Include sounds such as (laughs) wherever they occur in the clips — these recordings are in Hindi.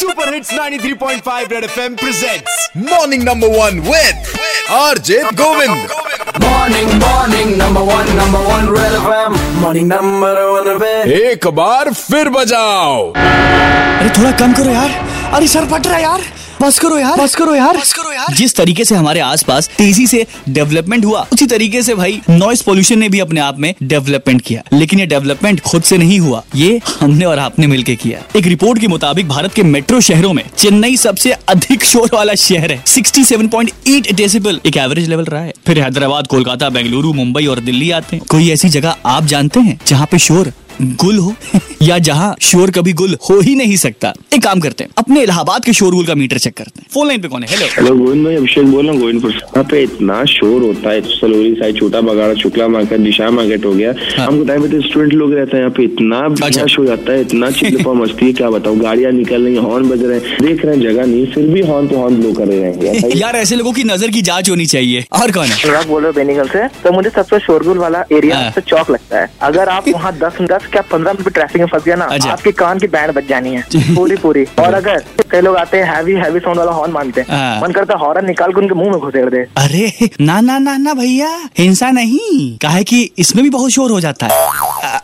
Super hits 93.5 red FM presents morning number one with RJ Govind Morning, morning, number one, number one, Red FM. Morning, number one, Red. एक बार फिर बजाओ अरे थोड़ा कम करो यार अरे सर फट रहा है यार बस करो यार। बस करो यार। बस करो यार। जिस तरीके से हमारे आसपास तेज़ी से डेवलपमेंट हुआ उसी तरीके से भाई नॉइस पोल्यूशन ने भी अपने आप में डेवलपमेंट किया। लेकिन ये डेवलपमेंट खुद से नहीं हुआ ये हमने और आपने मिलके किया। एक रिपोर्ट के मुताबिक भारत के मेट्रो शहरों में चेन्नई सबसे अधिक शोर वाला शहर है। 67.8 डेसिबल एक एवरेज लेवल रहा है। फिर हैदराबाद कोलकाता बेंगलुरु मुंबई और दिल्ली आते हैं। कोई ऐसी जगह आप जानते हैं जहाँ पे शोर गुल हो या जहाँ शोर कभी गुल हो ही नहीं सकता। एक काम करते हैं अपने इलाहाबाद के शोर गुल का मीटर चेक करते हैं। फ़ोन लाइन पे कौन है? हेलो हेलो गोविंद भाई अभिषेक बोल रहा हूँ गोविंदपुर यहाँ पे इतना शोर होता है सलोरी साइड छोटा बगाड़ा शुक्ला मार्केट दिशा मार्केट हो गया। हाँ। हमको टाइम पे तो स्टूडेंट लोग रहते हैं यहाँ पे इतना अच्छा। हो जाता है इतना चिल्लपा (laughs) मस्ती है क्या बताऊँ गाड़ियाँ निकल रही हैं हॉर्न बज रहे हैं। देख रहे हैं जगह नहीं फिर भी हॉर्न पे हॉर्न ब्लो कर रहे हैं। (laughs) यार ऐसे लोगों की नज़र की जाँच होनी चाहिए। और कौन है? अनुराग बोल रहे हो बेनीगल से तो मुझे सबसे शोरगुल वाला एरिया हाँ। चौक लगता है। अगर आप (laughs) वहाँ दस दस क्या पंद्रह मिनट ट्रैफ़िक में फंस गया ना अच्छा। आपके कान की बैंड बच जानी है। पूरी पूरी। (laughs) और अगर कई लोग आते हैं हैवी हैवी साउंड वाला हॉर्न मांगते हैं हाँ। मन करता है हॉर्न निकाल के उनके मुँह में घुसेड़ दे। अरे ना ना ना ना भैया हिंसा नहीं। काहे कि इसमें भी बहुत शोर हो जाता है।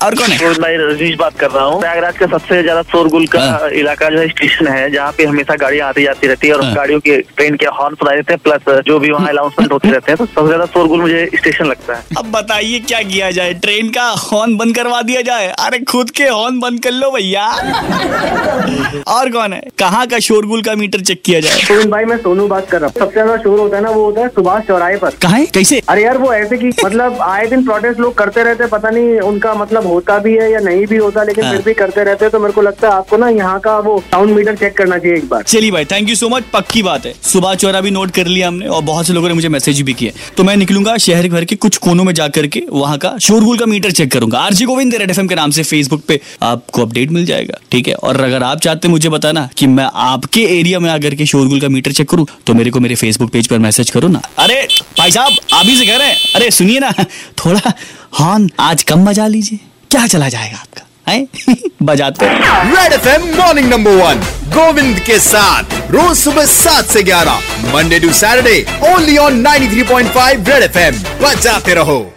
और कौन है? मैं रजनीश बात कर रहा हूँ। प्रयागराज का सबसे ज़्यादा शोरगुल का हाँ। इलाका जो है स्टेशन है जहाँ पे हमेशा गाड़ियाँ आती जाती रहती है और हाँ। गाड़ियों के ट्रेन के हॉर्न सुनाई देते हैं प्लस जो भी वहाँ अनाउंसमेंट होते रहते हैं तो सबसे ज़्यादा शोरगुल मुझे स्टेशन लगता है। अब बताइए क्या किया जाए? ट्रेन का हॉर्न बंद करवा दिया जाए। अरे खुद के हॉर्न बंद कर लो भैया। और कौन है? कहाँ का शोरगुल का मीटर चेक किया जाए? गोविंद भाई मैं सोनू बात कर रहा हूँ। सबसे ज़्यादा शोर होता है ना वो होता है सुभाष चौराहे पर। कहा कैसे? अरे यार वो ऐसे की मतलब आए दिन प्रोटेस्ट लोग करते रहते हैं, पता नहीं उनका मतलब होता भी है या नहीं भी होता लेकिन हाँ। फिर भी करते रहते तो मेरे को लगता है आपको ना यहाँ का वो साउंड मीटर चेक करना चाहिए एक बार। चलिए भाई थैंक यू सो मच पक्की बात है। सुबह चौरा भी नोट कर लिया हमने और बहुत से लोगों ने मुझे मैसेज भी किया तो मैं निकलूँगा शहर भर के कुछ कोनों में जाकर के वहाँ का शोरगुल का मीटर चेक करूँगा। आरजी गोविंद रेड एफएम के नाम से फेसबुक पे आपको अपडेट मिल जाएगा, ठीक है? और अगर आप चाहते हैं मुझे बताना कि मैं आपके एरिया में आकर के शोरगुल का मीटर चेक करूँ तो मेरे को मेरे फेसबुक पेज पर मैसेज करो ना। अरे, भाई साहब, आप ही से कह रहे हैं। अरे, सुनिए ना, (laughs) थोड़ा हॉर्न आज कम बजा लीजिए। क्या चला जाएगा आपका, है? (laughs) बजाते हैं। Red FM morning number one Govind के साथ, रोज सुबह सात से ग्यारह Monday to Saturday only on 93.5 red FM बजाते रहो।